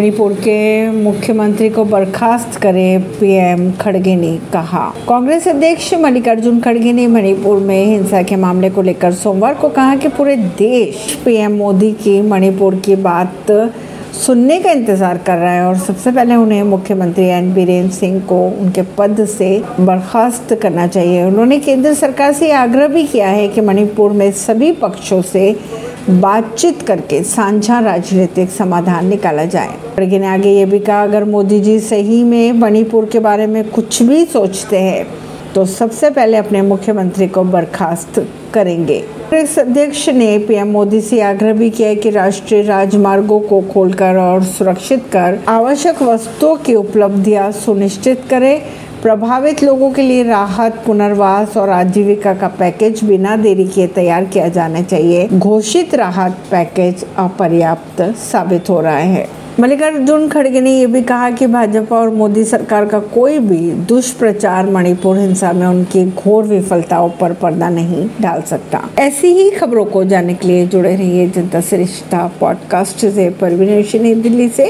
मणिपुर के मुख्यमंत्री को बर्खास्त करे पीएम खड़गे ने कहा। कांग्रेस अध्यक्ष मल्लिकार्जुन खड़गे ने मणिपुर में हिंसा के मामले को लेकर सोमवार को कहा कि पूरे देश पीएम मोदी की मणिपुर की बात सुनने का इंतज़ार कर रहा है और सबसे पहले उन्हें मुख्यमंत्री एन बीरेन्द्र सिंह को उनके पद से बर्खास्त करना चाहिए। उन्होंने केंद्र सरकार से आग्रह भी किया है कि मणिपुर में सभी पक्षों से बातचीत करके साझा राजनीतिक समाधान निकाला जाए। खड़गे ने आगे ये भी कहा, अगर मोदी जी सही में मणिपुर के बारे में कुछ भी सोचते हैं तो सबसे पहले अपने मुख्यमंत्री को बर्खास्त करेंगे। कांग्रेस अध्यक्ष ने पीएम मोदी से आग्रह भी किया कि राष्ट्रीय राजमार्गों को खोलकर और सुरक्षित कर आवश्यक वस्तुओं की उपलब्धियाँ सुनिश्चित करें। प्रभावित लोगों के लिए राहत, पुनर्वास और आजीविका का पैकेज बिना देरी किए तैयार किया जाना चाहिए। घोषित राहत पैकेज अपर्याप्त साबित हो रहा है। मल्लिकार्जुन खड़गे ने यह भी कहा कि भाजपा और मोदी सरकार का कोई भी दुष्प्रचार मणिपुर हिंसा में उनकी घोर विफलताओं पर पर्दा नहीं डाल सकता। ऐसी ही खबरों को जानने के लिए जुड़े रहिए जनता रिश्ता पॉडकास्ट से। परवीन दिल्ली से।